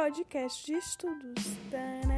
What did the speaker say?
podcast de estudos. Da